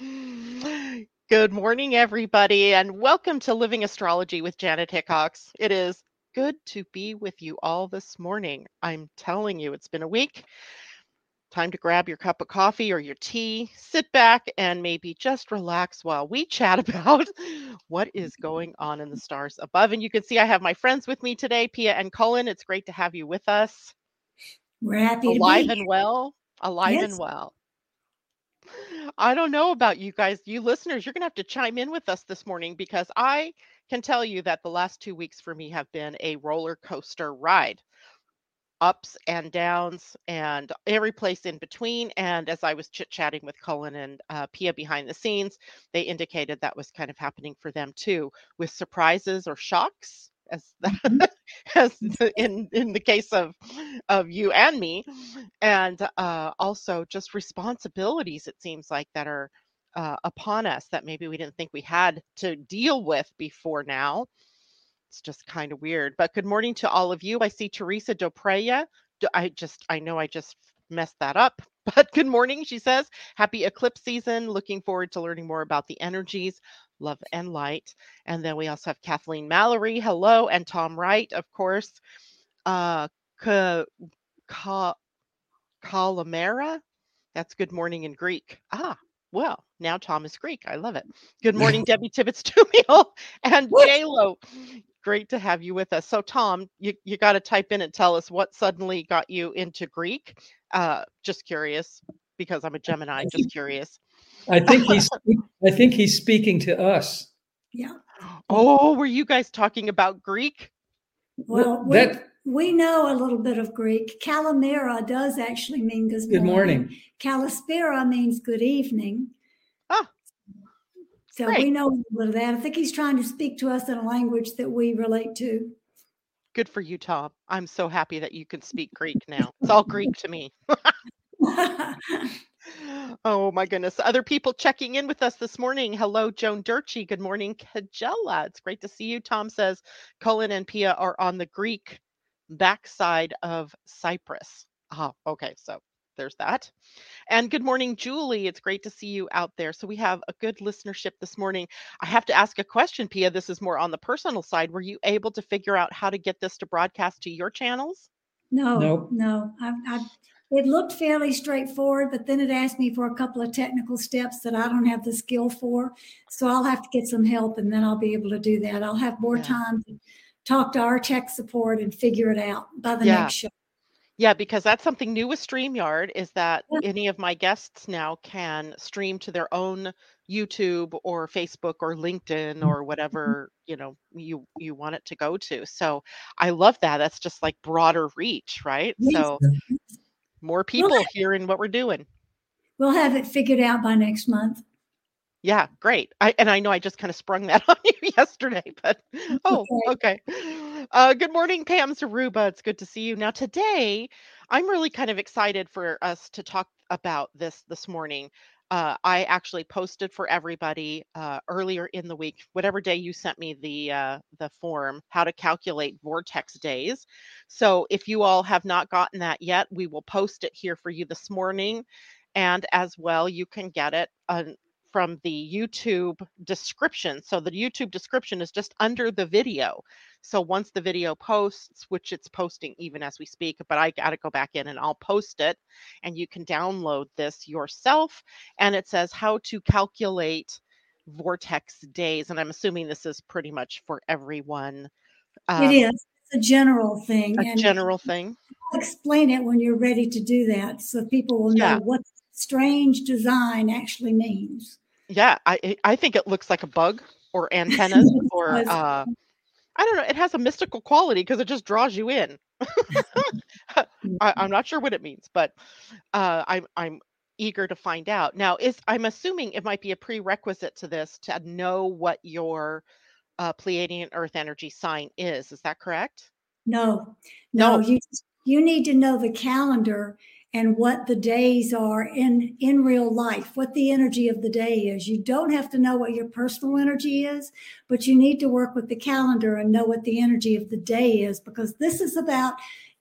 Good morning, everybody, and welcome to Living Astrology with Janet Hickox. It is good to be with you all this morning. I'm telling you, it's been a week. Time to grab your cup of coffee or your tea, sit back, and maybe just relax while we chat about what is going on in the stars above. And you can see I have my friends with me today, Pia and Cullen. It's great to have you with us. We're happy alive to be and well, alive Yes. and well. I don't know about you guys, you listeners, you're going to have to chime in with us this morning because I can tell you that the last two weeks for me have been a roller coaster ride ups and downs and every place in between. And as I was chit chatting with Cullen and uh, Pia behind the scenes, they indicated that was kind of happening for them too, with surprises or shocks, as Mhm. as the, in in the case of of you and me, and uh, also just responsibilities. It seems like that are. Uh, upon us that maybe we didn't think we had to deal with before now it's just kind of weird. But good morning to all of you. I see Teresa Dopreya. I just, I know I just messed that up, but good morning. She says, Happy eclipse season. Looking forward to learning more about the energies, love and light. And then we also have Kathleen Mallory. Hello. And Tom Wright, of course. Uh, Ka, Ka, Kalamera. That's good morning in Greek. Ah, well, now Tom is Greek. I love it. Good morning, Debbie Tibbetts Tumil and! JLo. Great to have you with us. So, Tom, you, you got to type in and tell us what suddenly got you into Greek. Uh, just curious, because I'm a Gemini, just curious. I think he's I think he's speaking to us. Yeah. Oh, were you guys talking about Greek? Well, we, that we know a little bit of Greek. Calimera does actually mean good, good morning. Calispera means good evening. Ah, So great. we know a little bit of that. I think he's trying to speak to us in a language that we relate to. good for you, Tom. I'm so happy that you can speak Greek now. It's all Greek to me. Oh my goodness. Other people checking in with us this morning. Hello, Joan Durchy. Good morning, Kajella. It's great to see you. Tom says Cullen and Pia are on the Greek backside of Cyprus. Ah, okay. So there's that. And good morning, Julie. It's great to see you out there. So we have a good listenership this morning. I have to ask a question, Pia. This is more on the personal side. Were you able to figure out how to get this to broadcast to your channels? no, Nope. no. I, I, it looked fairly straightforward, but then it asked me for a couple of technical steps that I don't have the skill for. So I'll have to get some help and then I'll be able to do that. I'll have more Yeah. time to talk to our tech support and figure it out by the Yeah. next show. Yeah, because that's something new with StreamYard is that Yeah. any of my guests now can stream to their own YouTube or Facebook or LinkedIn Mm-hmm. or whatever, you know, you you want it to go to. So I love that. That's just like broader reach, right? Yes. So more people hearing what we're doing. We'll have it figured out by next month. Yeah, great. I and I know I just kind of sprung that on you yesterday, but oh, okay. Uh, good morning, Pam Zaruba. It's good to see you. Now today, I'm really kind of excited for us to talk about this this morning. Uh, I actually posted for everybody uh, earlier in the week, whatever day you sent me the uh, the form, how to calculate vortex days. So if you all have not gotten that yet, we will post it here for you this morning, and as well, you can get it uh, from the YouTube description. So the YouTube description is just under the video. So once the video posts, which it's posting even as we speak, but I got to go back in and I'll post it and you can download this yourself. And it says how to calculate vortex days. And I'm assuming this is pretty much for everyone. Um, it is it's a general thing. a and general thing. I'll explain it when you're ready to do that so people will know Yeah. what strange design actually means. Yeah, I I- I think it looks like a bug or antennas or uh I don't know. It has a mystical quality because it just draws you in. I, I'm not sure what it means, but uh, I'm I'm eager to find out. Now, is I'm assuming it might be a prerequisite to this to know what your uh, Pleiadian Earth energy sign is. Is that correct? No, no, No. you you need to know the calendar and what the days are in in real life, what the energy of the day is. You don't have to know what your personal energy is, but you need to work with the calendar and know what the energy of the day is because this is about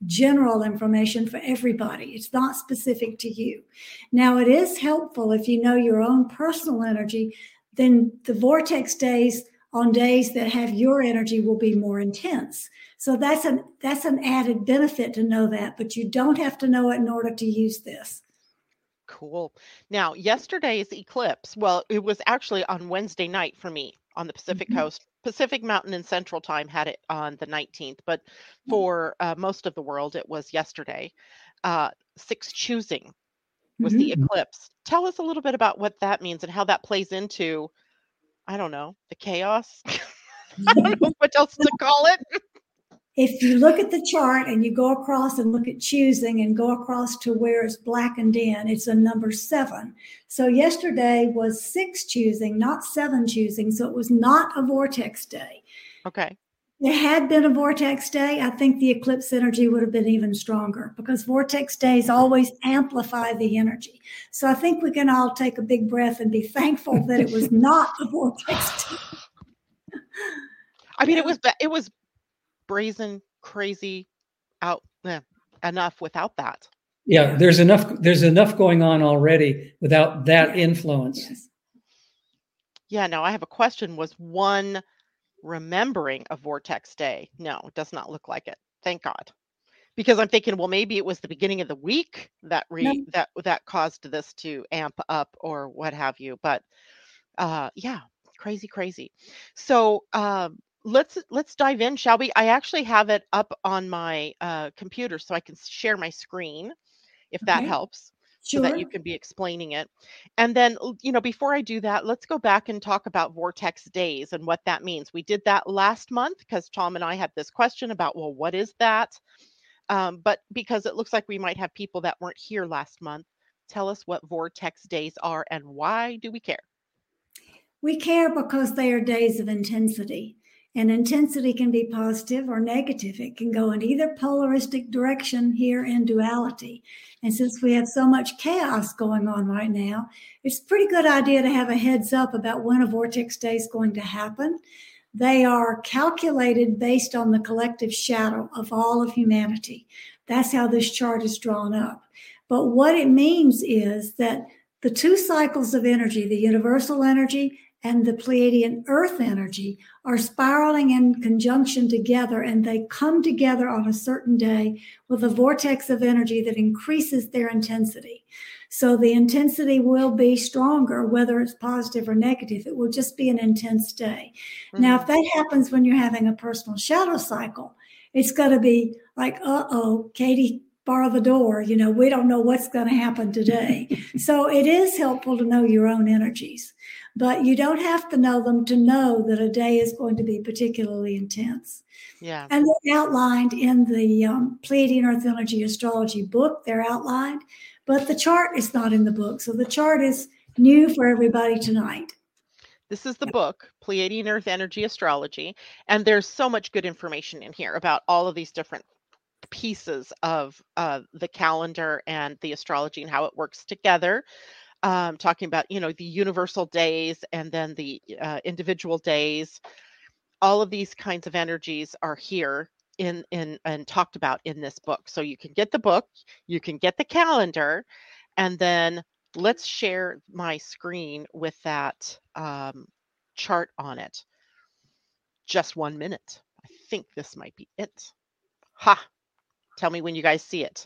general information for everybody. It's not specific to you. Now, it is helpful if you know your own personal energy, then the vortex days on days that have your energy will be more intense. So that's an that's an added benefit to know that, but you don't have to know it in order to use this. Cool. Now, yesterday's eclipse, well, it was actually on Wednesday night for me on the Pacific Mhm. coast. Pacific Mountain and Central Time had it on the 19th, but Mm-hmm. for uh, most of the world, it was yesterday. Uh, six choosing was the Mhm. eclipse. Tell us a little bit about what that means and how that plays into, I don't know, the chaos. I don't mm-hmm. know what else to call it. If you look at the chart and you go across and look at choosing and go across to where it's blackened in, it's a number seven. So yesterday was six choosing, not seven choosing. So it was not a vortex day. Okay. If it had been a vortex day, I think the eclipse energy would have been even stronger because vortex days always amplify the energy. So I think we can all take a big breath and be thankful that it was not a vortex day. I mean, it was it was brazen, crazy, out eh, enough without that. Yeah, there's enough. There's enough going on already without that influence. Yes. Yeah. Now I have a question. Was one remembering a vortex day? No, it does not look like it. Thank God. Because I'm thinking, well, maybe it was the beginning of the week that re No. that that caused this to amp up or what have you. But uh yeah, crazy, crazy. So um let's let's dive in, shall we? I actually have it up on my uh computer so I can share my screen if that Okay. Helps. so Sure. that you can be explaining it. And then, you know, before I do that, let's go back and talk about vortex days and what that means. We did that last month because Tom and I had this question about, well, what is that? Um, but because it looks like we might have people that weren't here last month, tell us what vortex days are and why do we care? We care because they are days of intensity. And intensity can be positive or negative. It can go in either polaristic direction here in duality. And since we have so much chaos going on right now, it's a pretty good idea to have a heads up about when a vortex day is going to happen. They are calculated based on the collective shadow of all of humanity. That's how this chart is drawn up. But what it means is that the two cycles of energy, the universal energy and the Pleiadian earth energy, are spiraling in conjunction together and they come together on a certain day with a vortex of energy that increases their intensity. So the intensity will be stronger, whether it's positive or negative. It will just be an intense day. Now, if that happens when you're having a personal shadow cycle, it's going to be like, uh oh, Katie, bar the door. You know, we don't know what's going to happen today. so it is helpful to know your own energies, but you don't have to know them to know that a day is going to be particularly intense. yeah. And they're outlined in the um, Pleiadian Earth Energy Astrology book. They're outlined, but the chart is not in the book. So the chart is new for everybody tonight. This is the book, Pleiadian Earth Energy Astrology, and there's so much good information in here about all of these different pieces of uh, the calendar and the astrology and how it works together. Um, talking about you know the universal days and then the uh, individual days. All of these kinds of energies are here in in and talked about in this book. So you can get the book, you can get the calendar, and then let's share my screen with that um, chart on it. Just one minute. I think this might be it. Ha! Tell me when you guys see it.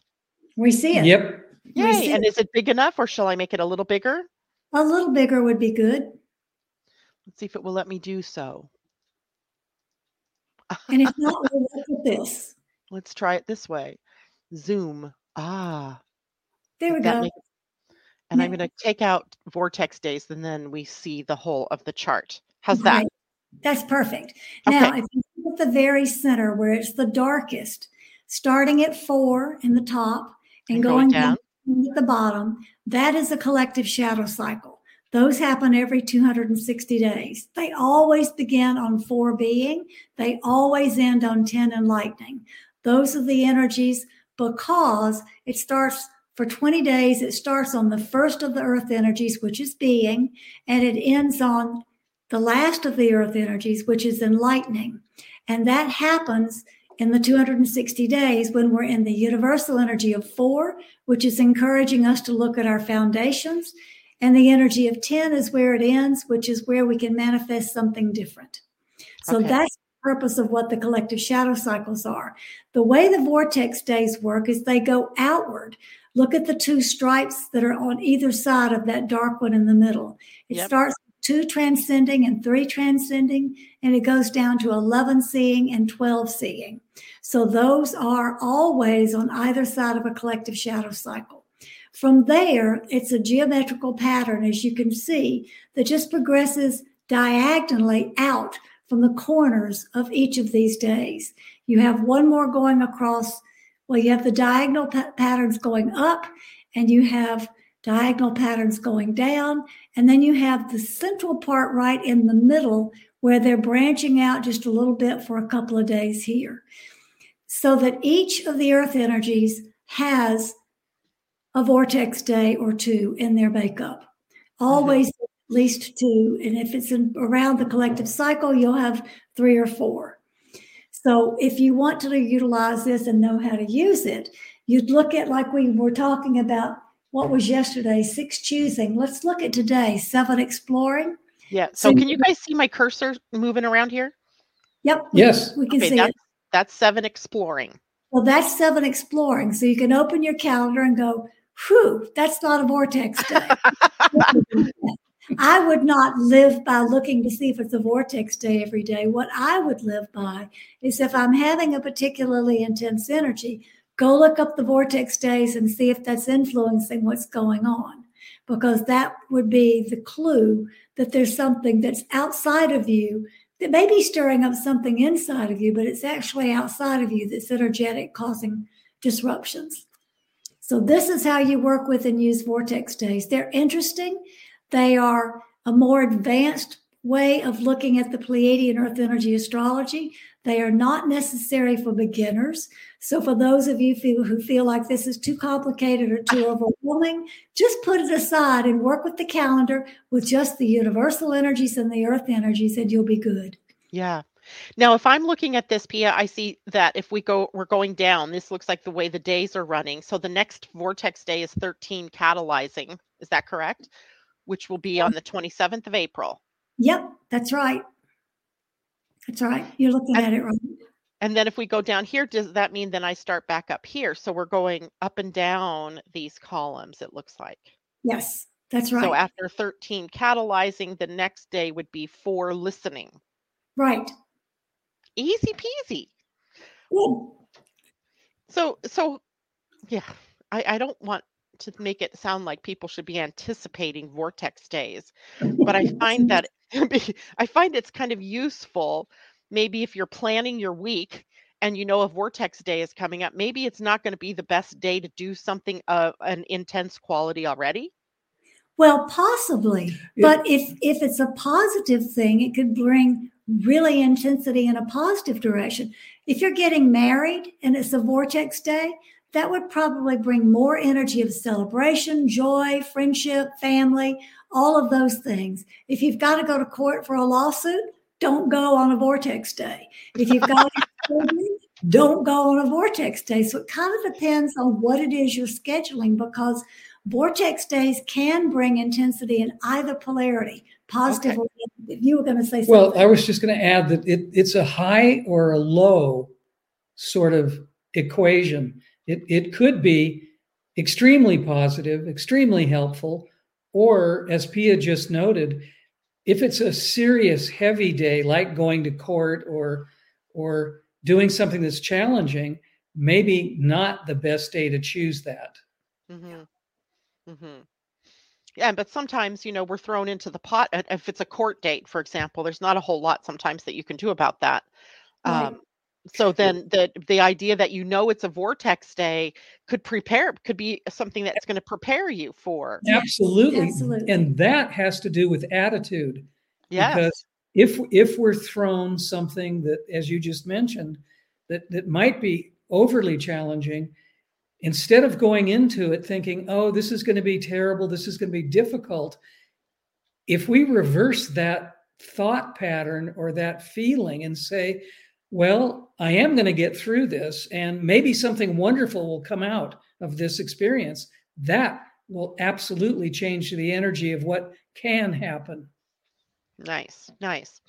We see it. Yep. Yay! And is it big enough, or shall I make it a little bigger? A little bigger would be good. Let's see if it will let me do so. And if not, we'll look at this. Let's try it this way. Zoom. Ah, There we go. and I'm going to take out vortex days, and then we see the whole of the chart. How's that? Right. That's perfect. Now, if you look at the very center where it's the darkest, starting at four in the top and, And going going down. down at the bottom, that is a collective shadow cycle. Those happen every 260 days. They always begin on four being, they always end on 10 enlightening. Those are the energies because it starts for 20 days, it starts on the first of the earth energies, which is being, and it ends on the last of the earth energies, which is enlightening. And that happens in the 260 days when we're in the universal energy of four, which is encouraging us to look at our foundations. And the energy of 10 is where it ends, which is where we can manifest something different. So okay. that's the purpose of what the collective shadow cycles are. The way the vortex days work is they go outward. Look at the two stripes that are on either side of that dark one in the middle. It yep. starts two transcending and three transcending, and it goes down to 11 seeing and 12 seeing. So those are always on either side of a collective shadow cycle. From there, it's a geometrical pattern, as you can see, that just progresses diagonally out from the corners of each of these days. You have one more going across, well, you have the diagonal pa- patterns going up, and you have diagonal patterns going down. And then you have the central part right in the middle where they're branching out just a little bit for a couple of days here. So that each of the earth energies has a vortex day or two in their makeup. Always mm-hmm. at least two. And if it's in, around the collective cycle, you'll have three or four. So if you want to utilize this and know how to use it, you'd look at like we were talking about what was yesterday? Six choosing. Let's look at today. Seven exploring. Yeah. So, so can you guys see my cursor moving around here? Yep. Yes. We can okay, see that's, it. That's seven exploring. Well, that's seven exploring. So you can open your calendar and go, whew, that's not a vortex day. I would not live by looking to see if it's a vortex day every day. What I would live by is if I'm having a particularly intense energy, Go look up the vortex days and see if that's influencing what's going on, because that would be the clue that there's something that's outside of you that may be stirring up something inside of you, but it's actually outside of you that's energetic, causing disruptions. So, this is how you work with and use vortex days. They're interesting, they are a more advanced way of looking at the Pleiadian Earth energy astrology. They are not necessary for beginners. So, for those of you who feel like this is too complicated or too overwhelming, just put it aside and work with the calendar with just the universal energies and the earth energies, and you'll be good. Yeah. Now, if I'm looking at this, Pia, I see that if we go, we're going down. This looks like the way the days are running. So the next vortex day is 13 catalyzing. Is that correct? Which will be on the 27th of April. Yep, that's right. That's right. You're looking and, at it right. And then if we go down here, does that mean then I start back up here? So we're going up and down these columns, it looks like. Yes, that's right. So after 13 catalyzing, the next day would be four listening. Right. Easy peasy. Good. So so yeah, I, I don't want to make it sound like people should be anticipating vortex days, but I find that I find it's kind of useful. Maybe if you're planning your week and you know a vortex day is coming up, maybe it's not going to be the best day to do something of an intense quality already. Well, possibly, but if if it's a positive thing, it could bring really intensity in a positive direction. If you're getting married and it's a vortex day, that would probably bring more energy of celebration, joy, friendship, family, all of those things. If you've got to go to court for a lawsuit, don't go on a vortex day. If you've got to don't go on a vortex day. So it kind of depends on what it is you're scheduling because vortex days can bring intensity in either polarity, positive okay. or negative. You were going to say something. Well, I was just going to add that it, it's a high or a low sort of equation. It, it could be extremely positive, extremely helpful, or as Pia just noted, if it's a serious, heavy day like going to court or or doing something that's challenging, maybe not the best day to choose that. Mm-hmm. Mm-hmm. Yeah, but sometimes you know we're thrown into the pot. If it's a court date, for example, there's not a whole lot sometimes that you can do about that. Right. Um, so then the the idea that you know it's a vortex day could prepare could be something that's going to prepare you for absolutely. absolutely. And that has to do with attitude yeah because if if we're thrown something that as you just mentioned that that might be overly challenging instead of going into it thinking oh this is going to be terrible this is going to be difficult if we reverse that thought pattern or that feeling and say well, I am going to get through this and maybe something wonderful will come out of this experience. That will absolutely change the energy of what can happen. Nice, nice.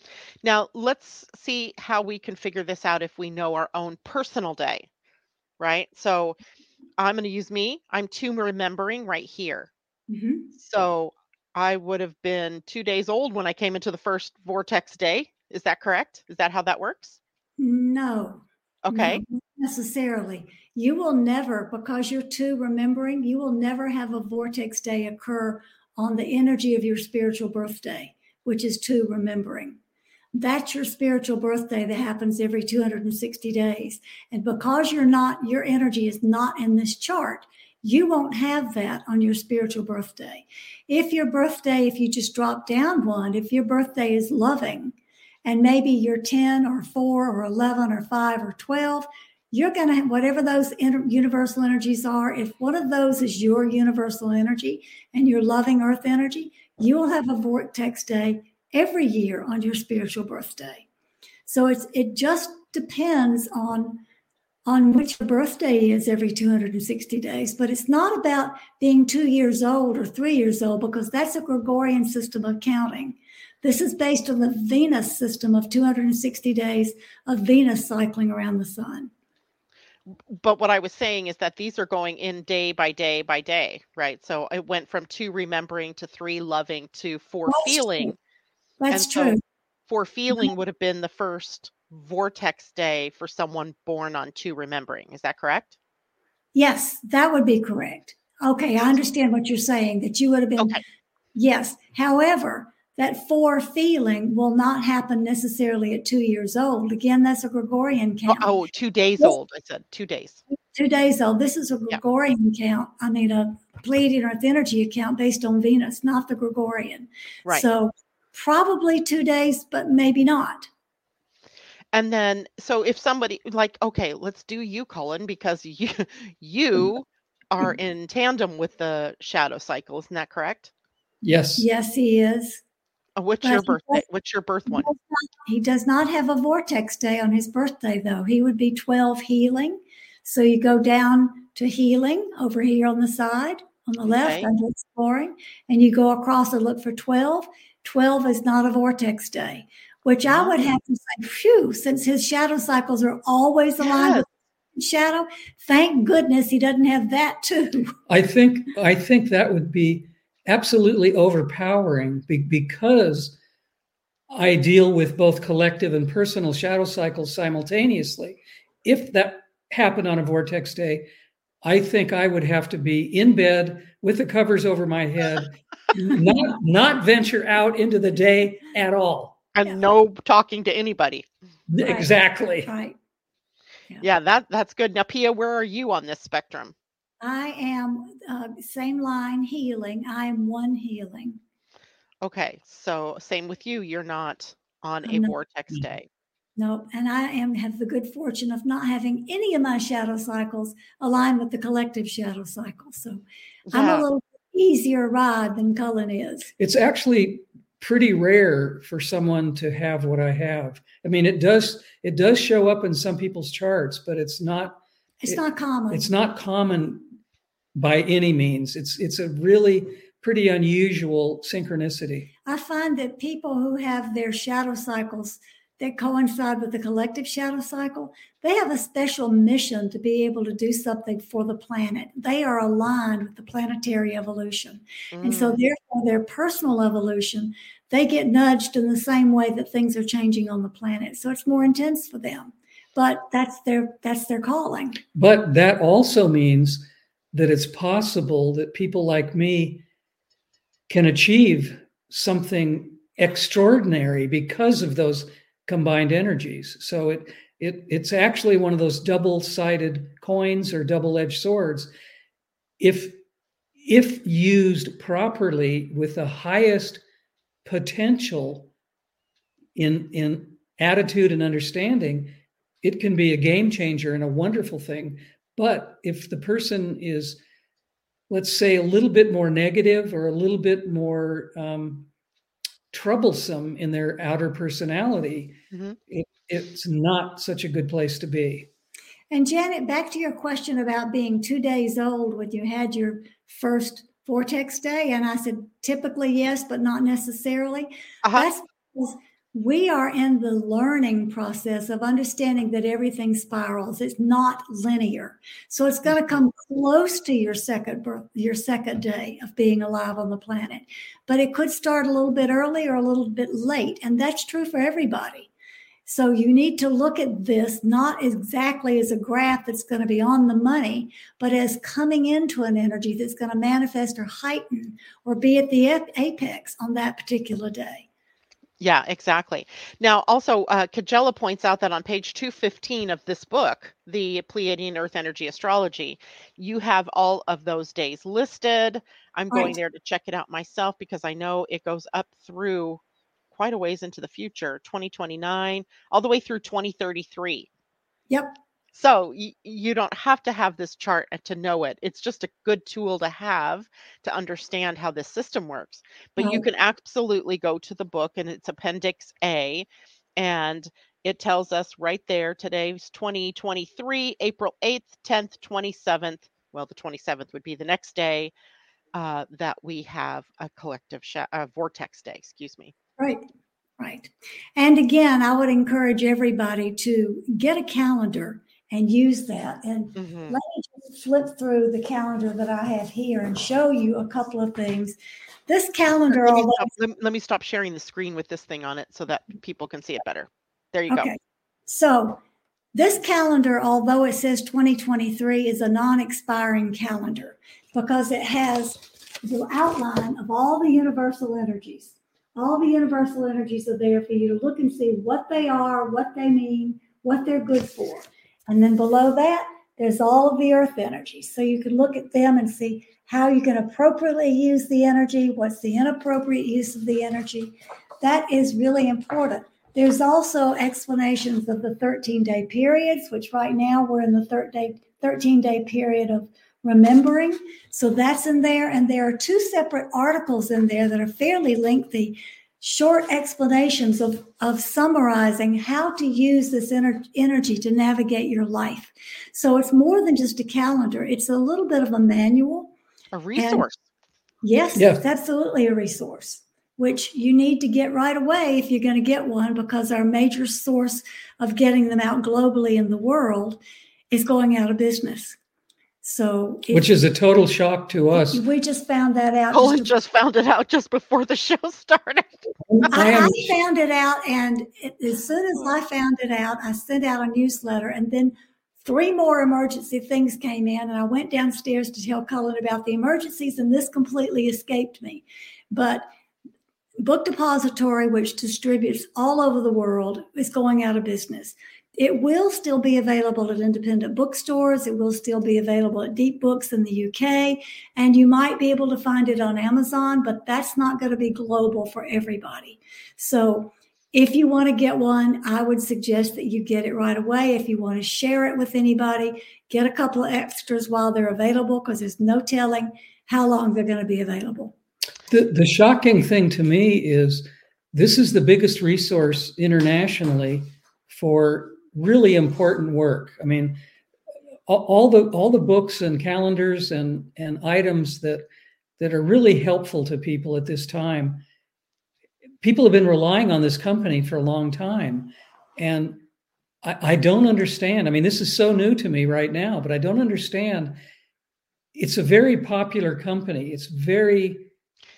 Now let's see how we can figure this out if we know our own personal day, right? So I'm going to use me. I'm two remembering right here. Mhm. So I would have been two days old when I came into the first vortex day. Is that correct? Is that how that works? No. Okay. No, necessarily. You will never, because you're two remembering, you will never have a vortex day occur on the energy of your spiritual birthday, which is two remembering. That's your spiritual birthday that happens every 260 days. And because you're not, your energy is not in this chart, you won't have that on your spiritual birthday. If your birthday, if you just drop down one, if your birthday is loving, and maybe you're 10 or 4 or 11 or 5 or 12, you're going to, whatever those inter- universal energies are, if one of those is your universal energy and your loving earth energy, you will have a vortex day every year on your spiritual birthday. So it's it just depends on on which birthday is every 260 days, but it's not about being two years old or three years old because that's a Gregorian system of counting. This is based on the Venus system of 260 days of Venus cycling around the sun. But what I was saying is that these are going in day by day by day, right? So it went from two remembering to three loving to four That's feeling. true. That's so true. four feeling mm-hmm. would have been the first vortex day for someone born on two remembering. Is that correct? Yes, that would be correct. Okay, I understand what you're saying that you would have been, Okay. yes. However, that four feeling will not happen necessarily at two years old. Again, that's a Gregorian Oh, count. oh, two days Yes. old. I said two days. Two days old. This is a Yeah. Gregorian count. I mean, a Pleiadian Earth energy account based on Venus, not the Gregorian. Right. So probably two days, but maybe not. And then, so if somebody like, okay, let's do you, Cullen, because you you mm-hmm. are in tandem with the shadow cycle. Isn't that correct? Yes. Yes, he is. Uh, What's But your he birthday? does- What's your birth one? He does not have a vortex day on his birthday, though. He would be 12 healing. So you go down to healing over here on the side, on the left, Okay. under exploring, and you go across and look for 12. 12 is not a vortex day, which I would have to say, phew, since his shadow cycles are always aligned Yes. with shadow, thank goodness he doesn't have that too. I think I think that would be absolutely overpowering be- because I deal with both collective and personal shadow cycles simultaneously. If that happened on a vortex day, I think I would have to be in bed with the covers over my head, not not venture out into the day at all. And Yeah. no talking to anybody. Right. Exactly. Right. Yeah, that that's good. Now, Pia, where are you on this spectrum? I am uh, same line healing. I am one healing. Okay, so same with you. You're not on a I'm not. vortex day. No, and I am have the good fortune of not having any of my shadow cycles align with the collective shadow cycle. So I'm a little easier ride than Cullen is. It's actually pretty rare for someone to have what I have. I mean, it does it does show up in some people's charts, but it's not It's It- not common. it's not common by any means. It's it's a really pretty unusual synchronicity. I find that people who have their shadow cycles that coincide with the collective shadow cycle, they have a special mission to be able to do something for the planet. They are aligned with the planetary evolution. And so, Mm, therefore, their personal evolution, they get nudged in the same way that things are changing on the planet. So it's more intense for them. But that's their that's their calling. But that also means that it's possible that people like me can achieve something extraordinary because of those combined energies. So it it it's actually one of those double-sided coins or double-edged swords. If if used properly with the highest potential in in attitude and understanding, it can be a game changer and a wonderful thing. But if the person is, let's say, a little bit more negative or a little bit more um, troublesome in their outer personality, mm-hmm. it, it's not such a good place to be. And Janet, back to your question about being two days old when you had your first vortex day, and I said typically yes, but not necessarily. Uh-huh. That's because we are in the learning process of understanding that everything spirals. It's not linear, so it's going to come close to your second birth, your second day of being alive on the planet, but it could start a little bit early or a little bit late, and that's true for everybody. So you need to look at this not exactly as a graph that's going to be on the money, but as coming into an energy that's going to manifest or heighten or be at the apex on that particular day. Yeah, exactly. Now, also, uh, Kajella points out that on page 215 of this book, the Pleiadian Earth Energy Astrology, you have all of those days listed. I'm going right. there to check it out myself because I know it goes up through quite a ways into the future 2029 all the way through 2033 yep so y- you don't have to have this chart to know it. It's just a good tool to have to understand how this system works. But you can absolutely go to the book and it's appendix a and it tells us right there today's 2023 april 8th 10th 27th well the 27th would be the next day uh, that we have a collective sh- uh, vortex day excuse me. Right, right. And again, I would encourage everybody to get a calendar and use that. And mm-hmm. let me just flip through the calendar that I have here and show you a couple of things. This calendar, let me, stop, let, let me stop sharing the screen with this thing on it so that people can see it better. There you okay. go. So this calendar, although it says 2023, is a non expiring calendar because it has the outline of all the universal energies. All the universal energies are there for you to look and see what they are, what they mean, what they're good for. And then below that, there's all of the earth energies. So you can look at them and see how you can appropriately use the energy, what's the inappropriate use of the energy. That is really important. There's also explanations of the 13 day periods, which right now we're in the 13 day period of remembering. So that's in there. And there are two separate articles in there that are fairly lengthy, short explanations of, of summarizing how to use this ener- energy to navigate your life. So it's more than just a calendar, it's a little bit of a manual, a resource. And yes, yes, absolutely a resource. Which you need to get right away if you're going to get one, because our major source of getting them out globally in the world is going out of business. So, it, which is a total shock to us. We just found that out. Cullen just, just found it out just before the show started. I, I found it out, and it, as soon as I found it out, I sent out a newsletter, and then three more emergency things came in, and I went downstairs to tell Cullen about the emergencies, and this completely escaped me. But Book Depository, which distributes all over the world, is going out of business. It will still be available at independent bookstores. It will still be available at Deep Books in the UK. And you might be able to find it on Amazon, but that's not going to be global for everybody. So if you want to get one, I would suggest that you get it right away. If you want to share it with anybody, get a couple of extras while they're available because there's no telling how long they're going to be available. The, the shocking thing to me is this is the biggest resource internationally for really important work. I mean, all, the all the books and calendars and and items that that are really helpful to people at this time. People have been relying on this company for a long time, and I, I don't understand. I mean, this is so new to me right now, but I don't understand. It's a very popular company. It's very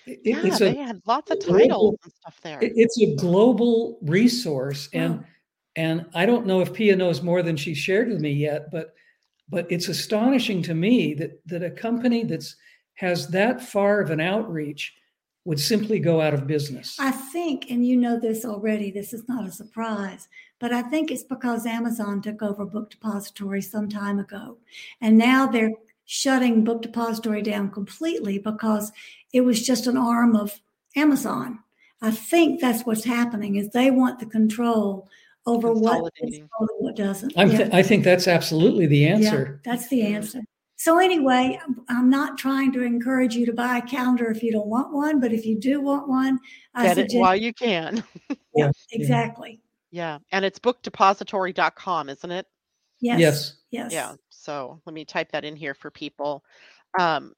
yeah, it's they a, had lots of titles global, and stuff there. It's a global resource, and and I don't know if Pia knows more than she shared with me yet, but but it's astonishing to me that that a company that's has that far of an outreach would simply go out of business. I think, and you know this already, this is not a surprise, but I think it's because Amazon took over Book Depository some time ago. And now they're shutting Book Depository down completely because it was just an arm of Amazon. I think that's what's happening is they want the control over what what doesn't. Yeah. Th- i think that's absolutely the answer. Yeah, that's the answer. So anyway, I'm not trying to encourage you to buy a calendar if you don't want one, but if you do want one, I Get suggest- it while you can. yeah, exactly. Yeah, and it's bookdepository.com, isn't it? Yes. Yes. Yes. Yeah. So let me type that in here for people. Um,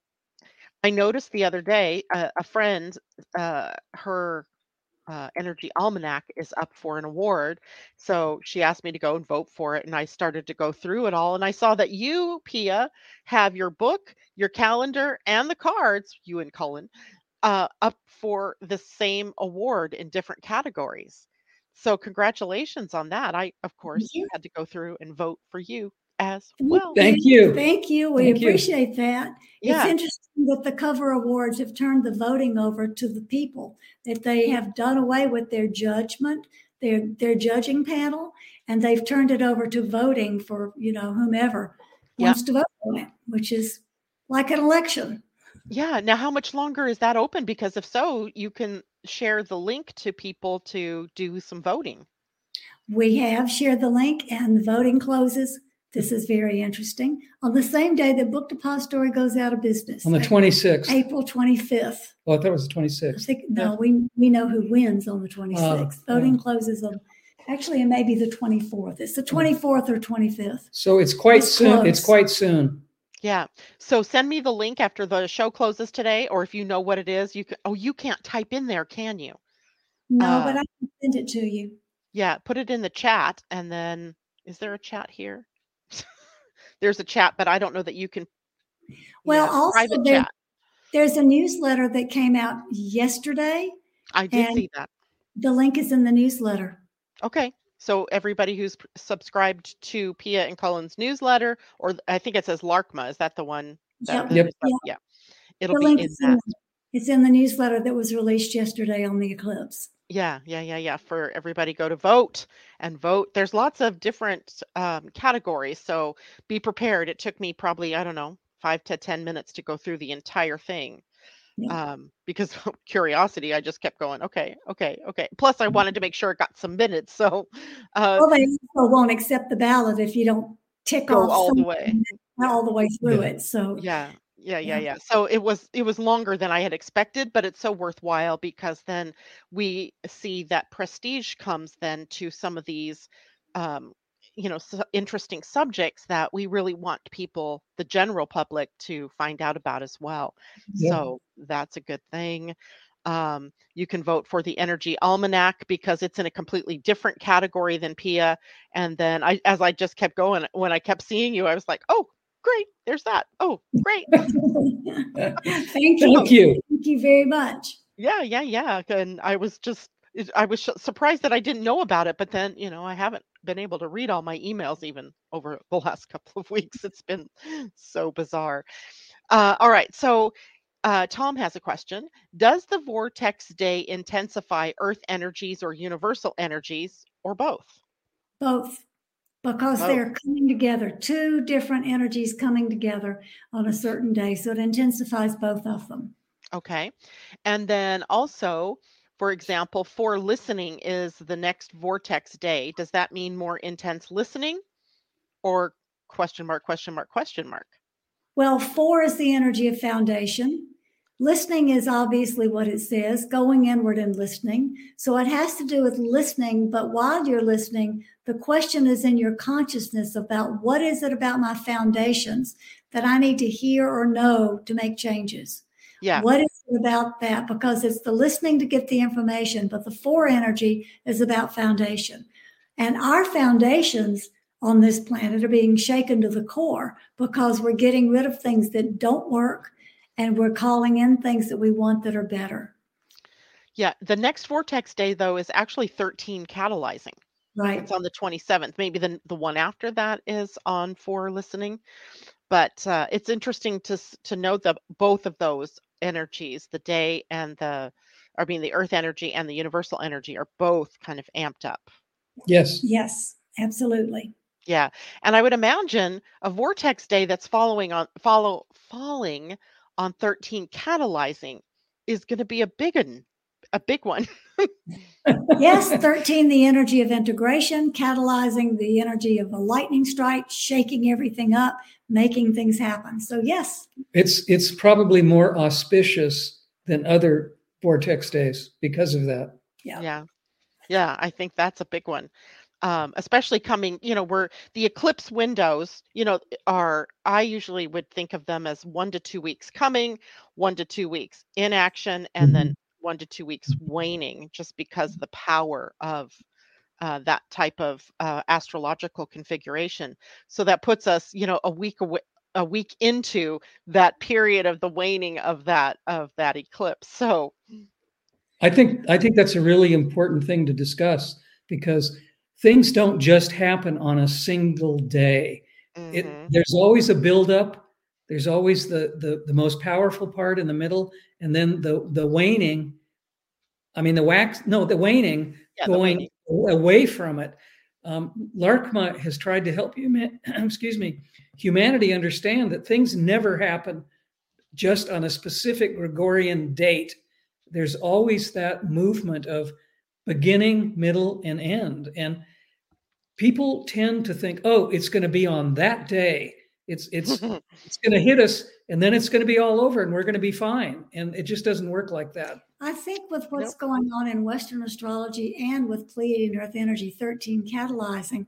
I noticed the other day uh, a friend, uh, her uh, Energy Almanac is up for an award. So she asked me to go and vote for it. And I started to go through it all. And I saw that you, Pia, have your book, your calendar, and the cards, you and Cullen, uh, up for the same award in different categories. So congratulations on that. I, of course, had to go through and vote for you as well. Thank you. Thank you. We Thank appreciate you. that. Yeah. It's interesting that the COVR awards have turned the voting over to the people, that they have done away with their judgment, their their judging panel, and they've turned it over to voting for, you know, whomever wants to vote on it, which is like an election. Yeah. Now, how much longer is that open? Because if so, you can share the link to people to do some voting. We have shared the link, and the voting closes this is very interesting. On the same day that Book Depository goes out of business. On the 26th. April 25th. Oh, I thought it was the 26th. I think, no, yeah. we, we know who wins on the 26th. Uh, Voting uh, closes on, actually, it may be the 24th. It's the 24th or 25th. So it's quite it's soon. Close. It's quite soon. Yeah. So send me the link after the show closes today, or if you know what it is, you can. Oh, you can't type in there, can you? No, uh, but I can send it to you. Yeah, put it in the chat, and then is there a chat here? There's a chat, but I don't know that you can. Well, also there, chat. there's a newsletter that came out yesterday. I did see that. The link is in the newsletter. Okay. So everybody who's subscribed to Pia and Cullen's newsletter, or I think it says Larkma, is that the one? That yep. yep. Yeah. It'll the be in that. In, it's in the newsletter that was released yesterday on the eclipse. Yeah, yeah, yeah, yeah. For everybody, go to vote and vote. There's lots of different um, categories, so be prepared. It took me probably I don't know five to ten minutes to go through the entire thing yeah. um, because curiosity. I just kept going. Okay, okay, okay. Plus, I mm-hmm. wanted to make sure it got submitted. So, uh, well, they also won't accept the ballot if you don't tick off all the way all the way through yeah. it. So yeah, yeah yeah yeah. so it was it was longer than i had expected but it's so worthwhile because then we see that prestige comes then to some of these um you know so interesting subjects that we really want people the general public to find out about as well. Yeah. so that's a good thing. Um, you can vote for the energy almanac because it's in a completely different category than pia. And then i as i just kept going when i kept seeing you i was like oh great. There's that. Oh, great. Thank you. Thank you. Thank you very much. Yeah, yeah, yeah. And I was just, I was surprised that I didn't know about it, but then, you know, I haven't been able to read all my emails even over the last couple of weeks. It's been so bizarre. Uh, all right. So, uh, Tom has a question. Does the vortex day intensify Earth energies or universal energies or both? Both because oh. they're coming together, two different energies coming together on a certain day. So it intensifies both of them. Okay. And then also, for example, four listening is the next vortex day. Does that mean more intense listening or question mark, question mark, question mark? Well, four is the energy of foundation. Listening is obviously what it says, going inward and listening. So it has to do with listening, but while you're listening, the question is in your consciousness about what is it about my foundations that I need to hear or know to make changes. Yeah. What is it about that? Because it's the listening to get the information, but the four energy is about foundation. And our foundations on this planet are being shaken to the core because we're getting rid of things that don't work and we're calling in things that we want that are better. Yeah, the next vortex day though is actually 13 catalyzing. Right. It's on the 27th. Maybe the the one after that is on four listening. But uh, it's interesting to to note that both of those energies, the day and the I mean the earth energy and the universal energy are both kind of amped up. Yes. Yes, absolutely. Yeah. And I would imagine a vortex day that's following on follow falling on 13 catalyzing is going to be a big one, a big one. yes, 13, the energy of integration, catalyzing the energy of a lightning strike, shaking everything up, making things happen. So yes. It's it's probably more auspicious than other vortex days because of that. Yeah. Yeah. Yeah, I think that's a big one. Um, especially coming, you know, where the eclipse windows, you know, are, I usually would think of them as one to two weeks coming, one to two weeks in action, and mm-hmm. then one to two weeks waning, just because the power of uh, that type of uh, astrological configuration. So that puts us, you know, a week away, a week into that period of the waning of that of that eclipse. So I think I think that's a really important thing to discuss because things don't just happen on a single day. Mm-hmm. It, there's always a buildup. There's always the, the the most powerful part in the middle, and then the the waning. I mean, the wax. No, the waning yeah, going the waning. away from it. Um, LARCMA has tried to help you. excuse me, humanity understand that things never happen just on a specific Gregorian date. There's always that movement of beginning, middle, and end. And people tend to think, oh, it's going to be on that day. It's it's it's going to hit us, and then it's going to be all over, and we're going to be fine. And it just doesn't work like that. I think with what's nope. going on in Western astrology and with Pleiadian Earth Energy 13 catalyzing,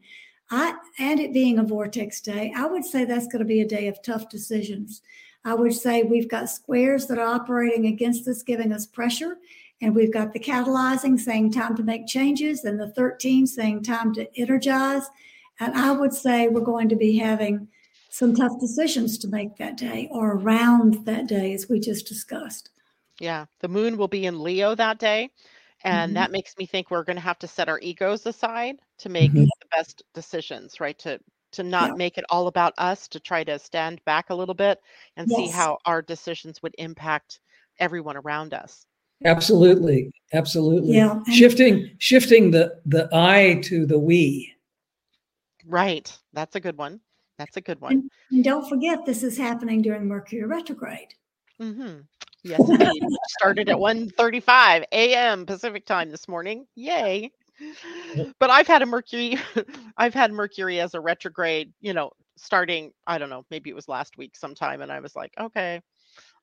I and it being a vortex day, I would say that's going to be a day of tough decisions. I would say we've got squares that are operating against us, giving us pressure. And we've got the catalyzing saying time to make changes, and the 13 saying time to energize. And I would say we're going to be having some tough decisions to make that day or around that day, as we just discussed. Yeah, the moon will be in Leo that day. And mm-hmm. that makes me think we're going to have to set our egos aside to make mm-hmm. the best decisions, right? To to not yeah. make it all about us, to try to stand back a little bit and yes. see how our decisions would impact everyone around us. Absolutely, absolutely. Yeah, shifting shifting the the I to the we. Right, that's a good one. That's a good one. And, and don't forget, this is happening during Mercury retrograde. Mm-hmm. Yes, indeed. Started at 1:35 a.m. Pacific time this morning. Yay! But I've had a Mercury, I've had Mercury as a retrograde. You know, starting I don't know, maybe it was last week sometime, and I was like, okay,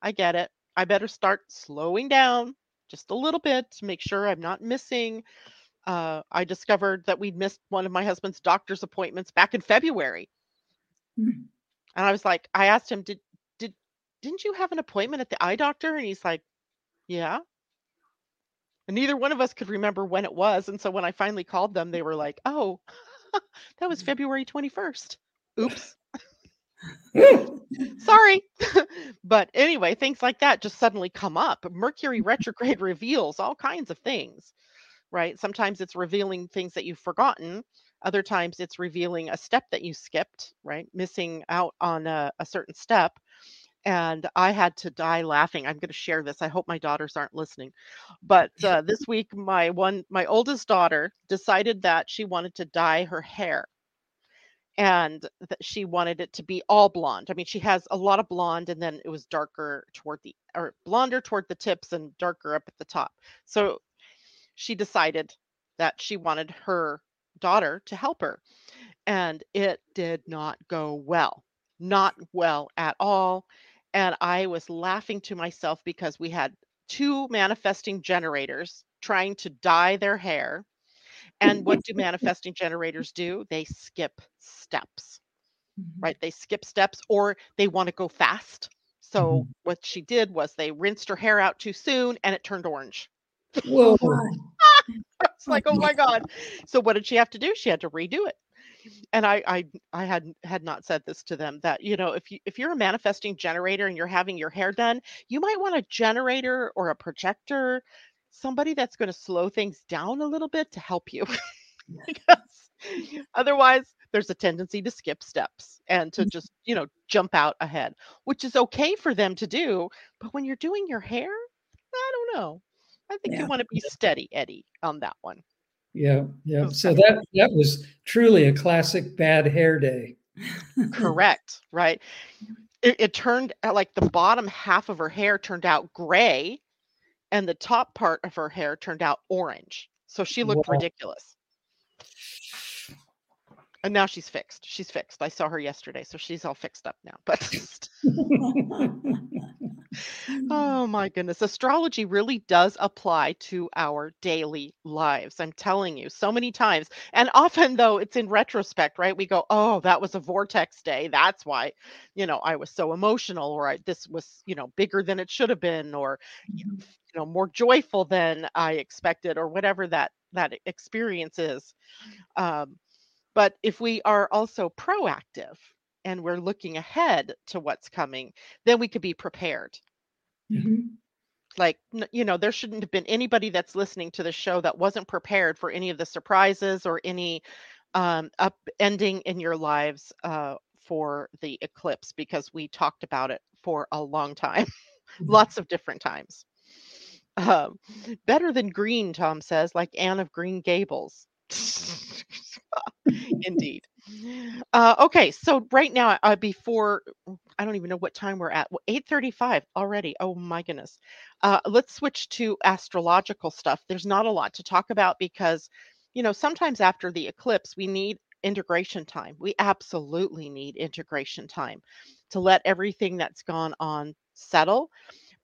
I get it. I better start slowing down just a little bit to make sure I'm not missing. Uh, I discovered that we'd missed one of my husband's doctor's appointments back in February. Mm-hmm. And I was like, I asked him, did did didn't you have an appointment at the eye doctor? And he's like, Yeah. And neither one of us could remember when it was. And so when I finally called them, they were like, Oh, that was February 21st. Oops. Sorry. but anyway, things like that just suddenly come up. Mercury retrograde reveals all kinds of things, right? Sometimes it's revealing things that you've forgotten. Other times it's revealing a step that you skipped, right? Missing out on a, a certain step. And I had to die laughing. I'm going to share this. I hope my daughters aren't listening. But uh, this week, my one, my oldest daughter decided that she wanted to dye her hair and that she wanted it to be all blonde. I mean, she has a lot of blonde and then it was darker toward the or blonder toward the tips and darker up at the top. So she decided that she wanted her daughter to help her. And it did not go well. Not well at all. And I was laughing to myself because we had two manifesting generators trying to dye their hair and what do manifesting generators do? They skip steps, mm-hmm. right? They skip steps or they want to go fast. So mm-hmm. what she did was they rinsed her hair out too soon and it turned orange. Whoa. it's like, oh my God. So what did she have to do? She had to redo it. And I, I I had had not said this to them that you know if you if you're a manifesting generator and you're having your hair done, you might want a generator or a projector somebody that's going to slow things down a little bit to help you. because otherwise, there's a tendency to skip steps and to mm. just, you know, jump out ahead, which is okay for them to do. But when you're doing your hair, I don't know. I think yeah. you want to be steady, Eddie, on that one. Yeah, yeah. So that that was truly a classic bad hair day. Correct. Right. It, it turned like the bottom half of her hair turned out gray and the top part of her hair turned out orange. So she looked wow. ridiculous. And now she's fixed. She's fixed. I saw her yesterday, so she's all fixed up now. But Mm. oh my goodness, astrology really does apply to our daily lives. I'm telling you, so many times. And often though, it's in retrospect, right? We go, "Oh, that was a vortex day. That's why, you know, I was so emotional or I, this was, you know, bigger than it should have been or you mm-hmm. know, more joyful than I expected or whatever that that experience is." Mm. Um but if we are also proactive and we're looking ahead to what's coming, then we could be prepared. Mm-hmm. Like, you know, there shouldn't have been anybody that's listening to the show that wasn't prepared for any of the surprises or any um, upending in your lives uh, for the eclipse because we talked about it for a long time, mm-hmm. lots of different times. Um, better than green, Tom says, like Anne of Green Gables. Indeed. Uh, okay, so right now, uh, before I don't even know what time we're at. Eight thirty-five already. Oh my goodness. Uh, let's switch to astrological stuff. There's not a lot to talk about because, you know, sometimes after the eclipse, we need integration time. We absolutely need integration time to let everything that's gone on settle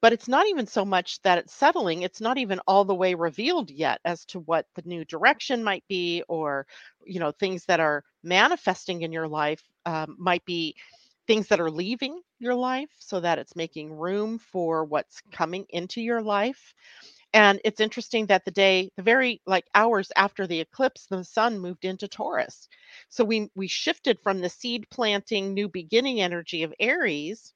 but it's not even so much that it's settling it's not even all the way revealed yet as to what the new direction might be or you know things that are manifesting in your life um, might be things that are leaving your life so that it's making room for what's coming into your life. And it's interesting that the day the very like hours after the eclipse the sun moved into taurus. So we we shifted from the seed planting new beginning energy of aries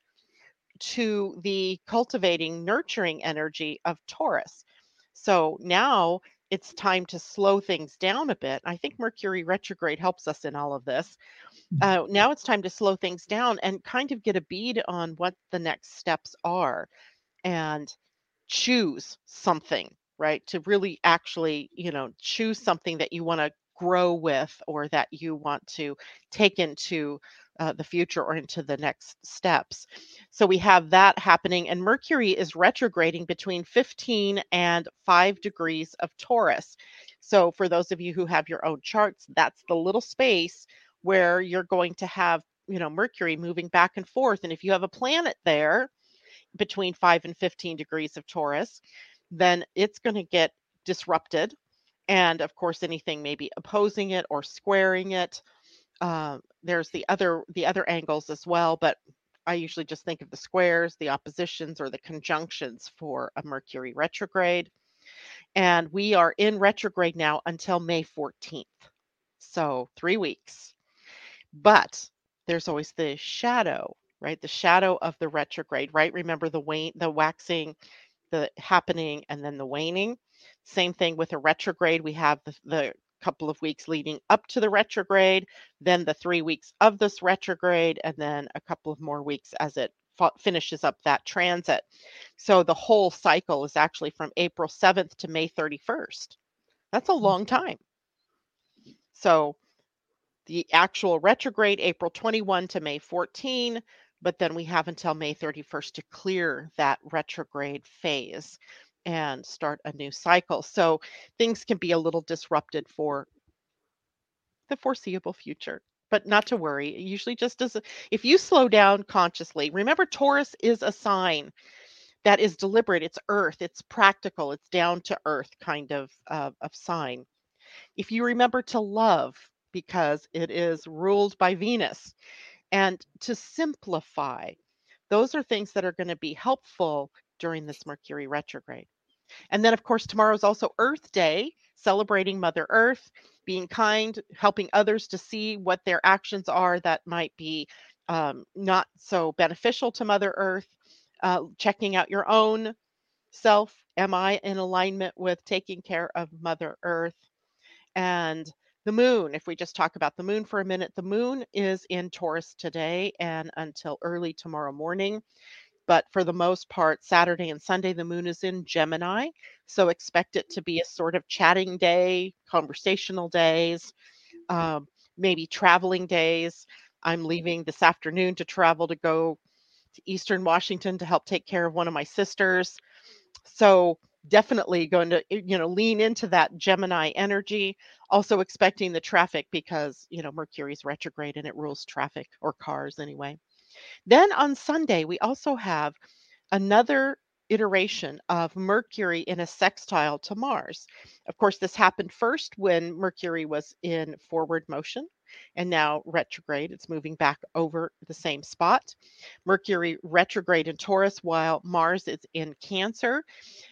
to the cultivating, nurturing energy of Taurus. So now it's time to slow things down a bit. I think Mercury retrograde helps us in all of this. Mm. Uh, now it's time to slow things down and kind of get a bead on what the next steps are and choose something, right? To really actually, you know, choose something that you want to grow with or that you want to take into uh, the future or into the next steps. So we have that happening, and Mercury is retrograding between 15 and 5 degrees of Taurus. So for those of you who have your own charts, that's the little space where you're going to have, you know, Mercury moving back and forth. And if you have a planet there between 5 and 15 degrees of Taurus, then it's going to get disrupted. And of course, anything maybe opposing it or squaring it uh, there's the other the other angles as well, but I usually just think of the squares, the oppositions, or the conjunctions for a Mercury retrograde. And we are in retrograde now until May 14th. So three weeks. But there's always the shadow, right? The shadow of the retrograde, right? Remember the wane, the waxing, the happening, and then the waning. Same thing with a retrograde. We have the, the couple of weeks leading up to the retrograde, then the three weeks of this retrograde, and then a couple of more weeks as it finishes up that transit. So the whole cycle is actually from April 7th to May 31st. That's a mm. long time. So the actual retrograde, April 21 to May 14, but then we have until May 31st to clear that retrograde phase and start a new cycle. So things can be a little disrupted for the foreseeable future. But not to worry. usually just as if you slow down consciously, remember Taurus is a sign that is deliberate. It's earth, it's practical, it's down to earth kind of uh, of sign. If you remember to love, because it is ruled by Venus, and to simplify, those are things that are going to be helpful during this Mercury retrograde. And then, of course, tomorrow is also Earth Day, celebrating Mother Earth, being kind, helping others to see what their actions are that might be um, not so beneficial to Mother Earth, uh, checking out your own self. Am I in alignment with taking care of Mother Earth? And the moon, if we just talk about the moon for a minute, the moon is in Taurus today and until early tomorrow morning but for the most part, Saturday and Sunday, the moon is in Gemini. So expect it to be a sort of chatting day, conversational days, um, maybe traveling days. I'm leaving this afternoon to travel to go to Eastern Washington to help take care of one of my sisters. So definitely going to you know lean into that gemini energy also expecting the traffic because you know mercury's retrograde and it rules traffic or cars anyway then on sunday we also have another iteration of mercury in a sextile to mars of course this happened first when mercury was in forward motion and now retrograde. It's moving back over the same spot. Mercury retrograde in Taurus while Mars is in Cancer.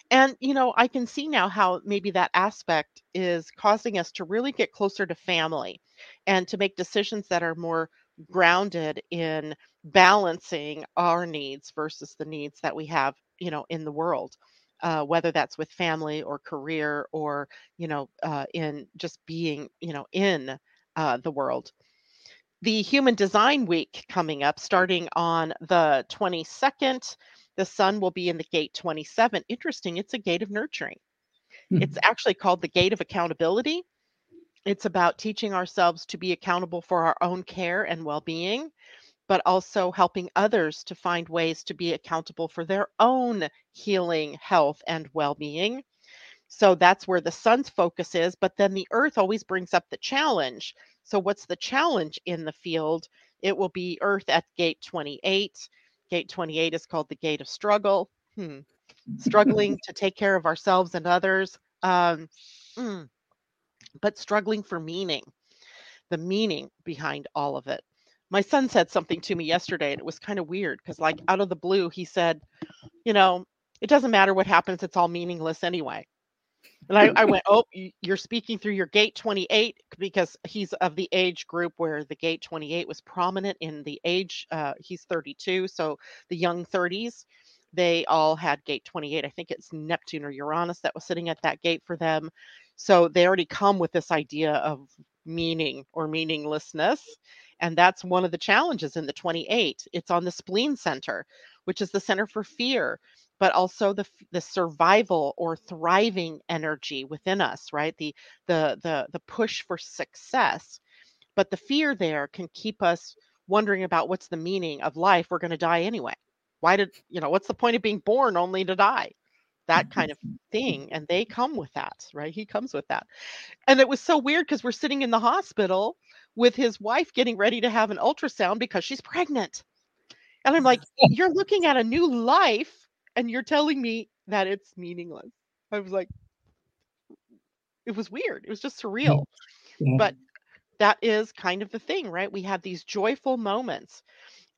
And, you know, I can see now how maybe that aspect is causing us to really get closer to family and to make decisions that are more grounded in balancing our needs versus the needs that we have, you know, in the world. Uh, whether that's with family or career or you know uh, in just being you know in uh, the world. The Human Design Week coming up, starting on the 22nd, the sun will be in the gate 27. Interesting, it's a gate of nurturing. Mm-hmm. It's actually called the gate of accountability. It's about teaching ourselves to be accountable for our own care and well being, but also helping others to find ways to be accountable for their own healing, health, and well being. So that's where the sun's focus is. But then the earth always brings up the challenge. So, what's the challenge in the field? It will be earth at gate 28. Gate 28 is called the gate of struggle. Hmm. Struggling to take care of ourselves and others, um, mm, but struggling for meaning, the meaning behind all of it. My son said something to me yesterday, and it was kind of weird because, like, out of the blue, he said, You know, it doesn't matter what happens, it's all meaningless anyway. And I, I went, oh, you're speaking through your gate 28 because he's of the age group where the gate 28 was prominent in the age. Uh, he's 32, so the young 30s, they all had gate 28. I think it's Neptune or Uranus that was sitting at that gate for them. So they already come with this idea of meaning or meaninglessness. And that's one of the challenges in the 28. It's on the spleen center, which is the center for fear but also the the survival or thriving energy within us right the the the the push for success but the fear there can keep us wondering about what's the meaning of life we're going to die anyway why did you know what's the point of being born only to die that kind of thing and they come with that right he comes with that and it was so weird because we're sitting in the hospital with his wife getting ready to have an ultrasound because she's pregnant and i'm like you're looking at a new life and you're telling me that it's meaningless. I was like, it was weird. It was just mm, surreal. Yeah. But that is kind of the thing, right? We have these joyful moments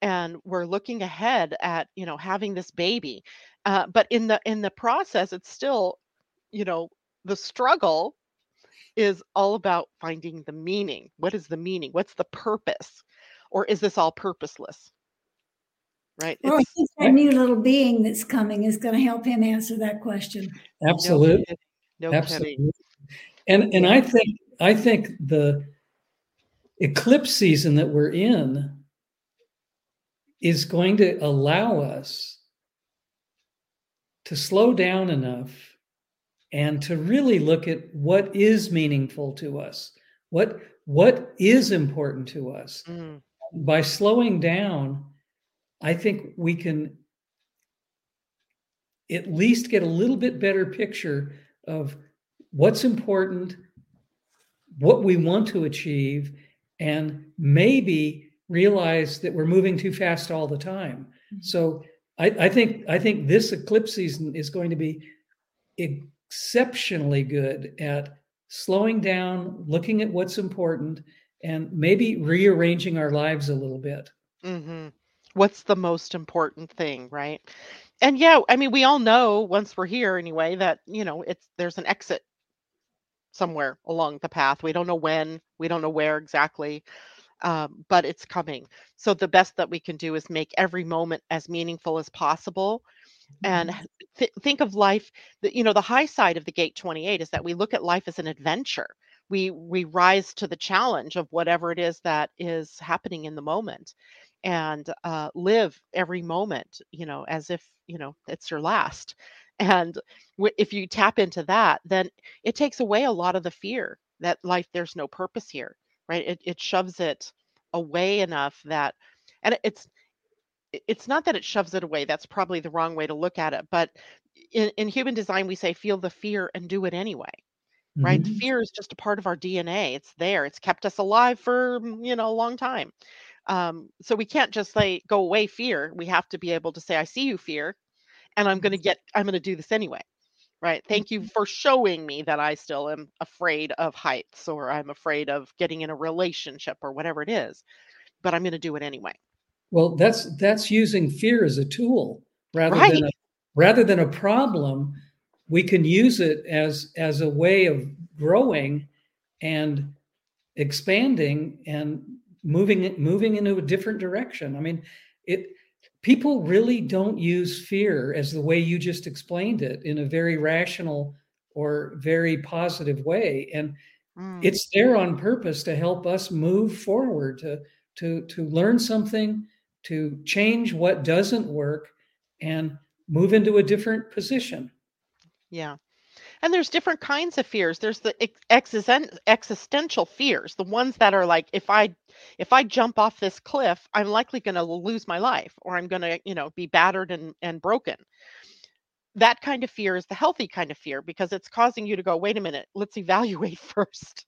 and we're looking ahead at, you know, having this baby. Uh, but in the in the process, it's still, you know, the struggle is all about finding the meaning. What is the meaning? What's the purpose? Or is this all purposeless? right? Well, I think that new little being that's coming is going to help him answer that question. Absolutely, no, no absolutely. Kidding. And and I think I think the eclipse season that we're in is going to allow us to slow down enough and to really look at what is meaningful to us what what is important to us mm. by slowing down I think we can at least get a little bit better picture of what's important, what we want to achieve, and maybe realize that we're moving too fast all the time. Mm-hmm. So I, I think I think this eclipse season is going to be exceptionally good at slowing down, looking at what's important, and maybe rearranging our lives a little bit. Mm-hmm. What's the most important thing right? And yeah i mean we all know once we're here anyway that you know it's there's an exit somewhere along the path. We don't know when we don't know where exactly um, but it's coming so the best that we can do is make every moment as meaningful as possible and mm-hmm. th- think of life that you know the high side of the gate 28 is that we look at life as an adventure we we rise to the challenge of whatever it is that is happening in the moment and uh, live every moment, you know, as if, you know, it's your last. And w- if you tap into that, then it takes away a lot of the fear that life, there's no purpose here, right? It, it shoves it away enough that, and it's, it's not that it shoves it away. That's probably the wrong way to look at it. But in, in human design, we say feel the fear and do it anyway. Right? Mhm. Fear is just a part of our DNA. It's there. It's kept us alive for mm, you know a long time. Um, so we can't just say go away fear. We have to be able to say I see you fear, and I'm going to get I'm going to do this anyway. Right? Thank you mm-hmm. for showing me that I still am afraid of heights or I'm afraid of getting in a relationship or whatever it is, but I'm going to do it anyway. Well, that's that's using fear as a tool rather Right. than a, rather than a problem. We can use it as as a way of growing and expanding and moving it moving into a different direction. I mean, it people really don't use fear as the way you just explained it in a very rational or very positive way and Mm. it's there on purpose to help us move forward to to to learn something to change what doesn't work and move into a different position Yeah. And there's different kinds of fears. There's the ex- existen- existential fears, the ones that are like if I if I jump off this cliff, I'm likely going to lose my life or I'm going to, you know, be battered and and broken. That kind of fear is the healthy kind of fear because it's causing you to go, "Wait a minute, let's evaluate first.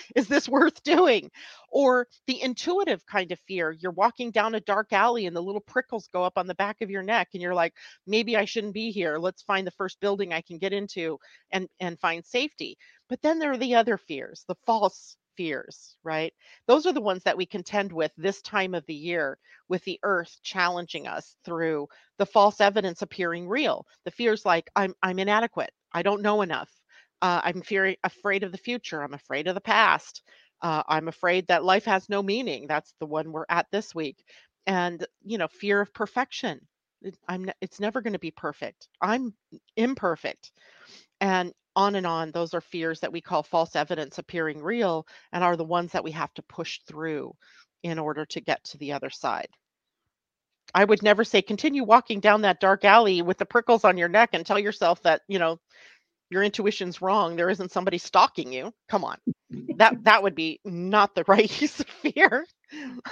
is this worth doing?" Or the intuitive kind of fear, you're walking down a dark alley and the little prickles go up on the back of your neck and you're like, maybe I shouldn't be here. Let's find the first building I can get into and and find safety. But then there are the other fears, the false fears, right? Those are the ones that we contend with this time of the year with the earth challenging us through the false evidence appearing real. The fears like I'm I'm inadequate. I don't know enough. Uh, I'm fearing afraid of the future. I'm afraid of the past. Uh, I'm afraid that life has no meaning. That's the one we're at this week. And you know, fear of perfection I'm it's never going to be perfect. I'm imperfect. And on and on. Those are fears that we call false evidence appearing real and are the ones that we have to push through in order to get to the other side. I would never say continue walking down that dark alley with the prickles on your neck and tell yourself that, you know, your intuition's wrong. There isn't somebody stalking you. Come on. That that would be not the right use of fear.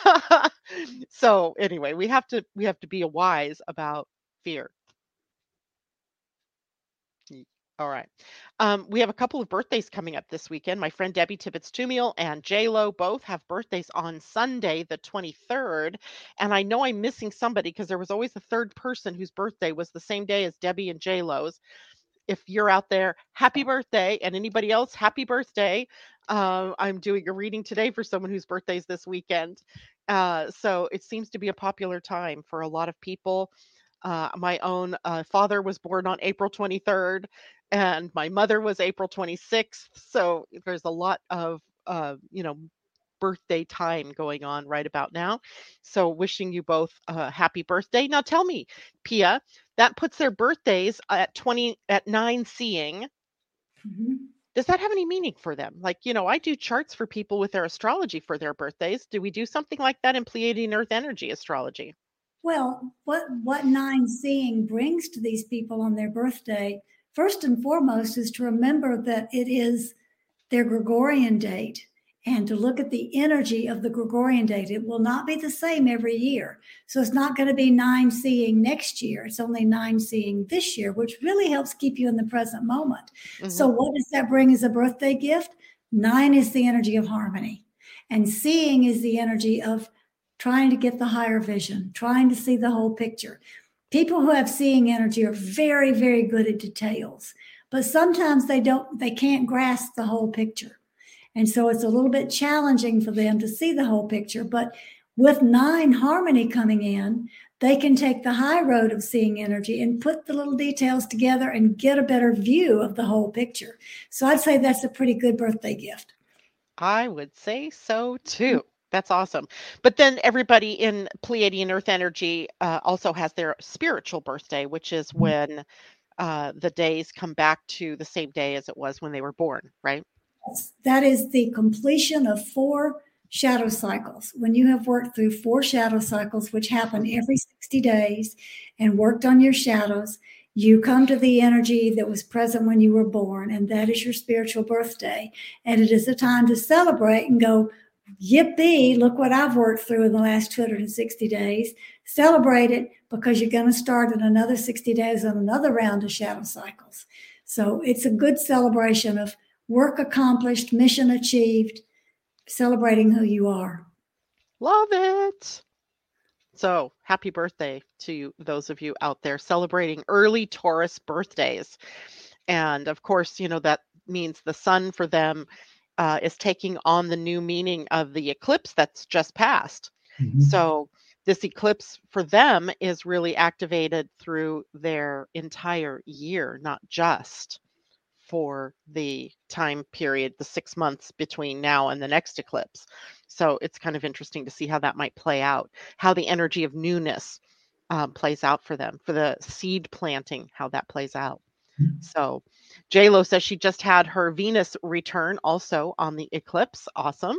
so anyway, we have to we have to be wise about fear. All right. Um, we have a couple of birthdays coming up this weekend. My friend Debbie Tibbetts Tumiel and J Lo both have birthdays on Sunday, the 23rd. And I know I'm missing somebody because there was always a third person whose birthday was the same day as Debbie and J Lo's. If you're out there, happy birthday. And anybody else, happy birthday. Uh, I'm doing a reading today for someone whose birthday is this weekend. Uh, so it seems to be a popular time for a lot of people. Uh, my own uh, father was born on April 23rd, and my mother was April 26th. So there's a lot of, uh, you know, birthday time going on right about now. So wishing you both a happy birthday. Now tell me, Pia, that puts their birthdays at 20 at 9 seeing. Mhm. Does that have any meaning for them? Like, you know, I do charts for people with their astrology for their birthdays. Do we do something like that in Pleiadian Earth Energy astrology? Well, what what nine seeing brings to these people on their birthday, first and foremost, is to remember that it is their Gregorian date and to look at the energy of the Gregorian date. It will not be the same every year. So it's not going to be nine seeing next year. It's only nine seeing this year, which really helps keep you in the present moment. So, Mhm. what does that bring as a birthday gift? Nine is the energy of harmony, and seeing is the energy of trying to get the higher vision, trying to see the whole picture. People who have seeing energy are very, very good at details, but sometimes they don't, they can't grasp the whole picture. And so it's a little bit challenging for them to see the whole picture. But with nine harmony coming in, they can take the high road of seeing energy and put the little details together and get a better view of the whole picture. So I'd say that's a pretty good birthday gift. I would say so too. That's awesome. But then everybody in Pleiadian Earth Energy uh, also has their spiritual birthday, which is when uh, the days come back to the same day as it was when they were born, right? That is the completion of four shadow cycles. When you have worked through four shadow cycles, which happen every 60 days, and worked on your shadows, you come to the energy that was present when you were born, and that is your spiritual birthday. And it is a time to celebrate and go, yippee, look what I've worked through in the last 260 days. Celebrate it because you're going to start in another 60 days on another round of shadow cycles. So it's a good celebration of work accomplished, mission achieved, celebrating who you are. Love it. So, happy birthday to those of you out there celebrating early Taurus birthdays. And of course, you know, that means the sun for them uh, is taking on the new meaning of the eclipse that's just passed. Mm-hmm. So, this eclipse for them is really activated through their entire year, not just for the time period, the six months between now and the next eclipse. So it's kind of interesting to see how that might play out, how the energy of newness um, plays out for them, for the seed planting, how that plays out. Mm-hmm. So JLo says she just had her Venus return also on the eclipse. Awesome.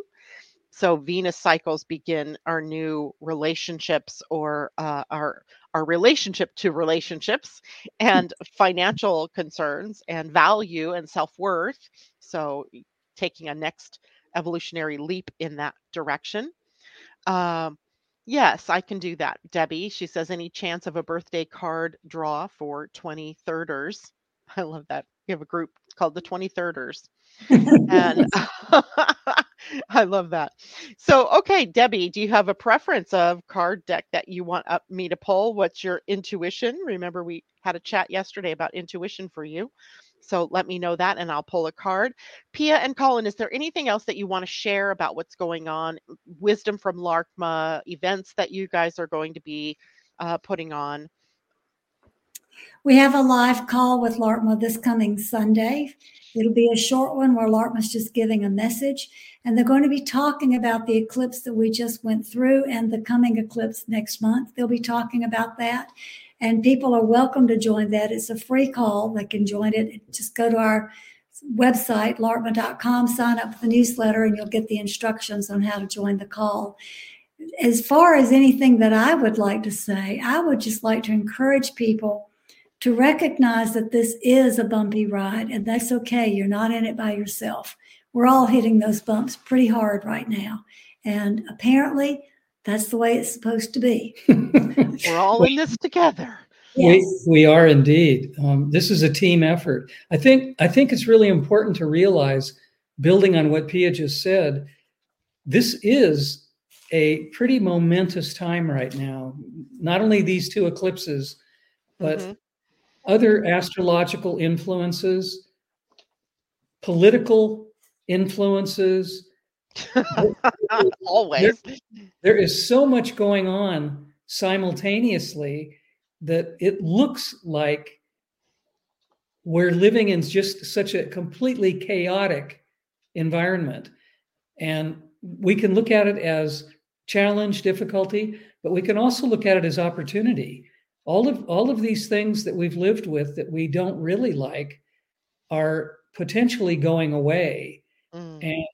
So Venus cycles begin our new relationships or uh, our our relationship to relationships and financial concerns and value and self-worth. So taking a next evolutionary leap in that direction. Um, yes, I can do that. Debbie, she says, any chance of a birthday card draw for 23rders? I love that. We have a group called the 23rders. and I love that. So, okay, Debbie, do you have a preference of card deck that you want up me to pull? What's your intuition? Remember, we had a chat yesterday about intuition for you. So let me know that and I'll pull a card. Pia and Cullen, is there anything else that you want to share about what's going on? Wisdom from LARCMA, events that you guys are going to be uh, putting on? We have a live call with LARCMA this coming Sunday. It'll be a short one where LARCMA's just giving a message. And they're going to be talking about the eclipse that we just went through and the coming eclipse next month. They'll be talking about that. And people are welcome to join that. It's a free call. They can join it. Just go to our website, larcma.com, sign up for the newsletter, and you'll get the instructions on how to join the call. As far as anything that I would like to say, I would just like to encourage people to recognize that this is a bumpy ride and that's okay. You're not in it by yourself. We're all hitting those bumps pretty hard right now. And apparently, that's the way it's supposed to be. We're all in this together. Yes. We, we are indeed. Um, this is a team effort. I think I think it's really important to realize, building on what Pia just said, this is a pretty momentous time right now. Not only these two eclipses, but mm-hmm. Other astrological influences, political influences, Always. There, there is so much going on simultaneously that it looks like we're living in just such a completely chaotic environment. And we can look at it as challenge, difficulty, but we can also look at it as opportunity. All of all of these things that we've lived with that we don't really like are potentially going away. Mm. And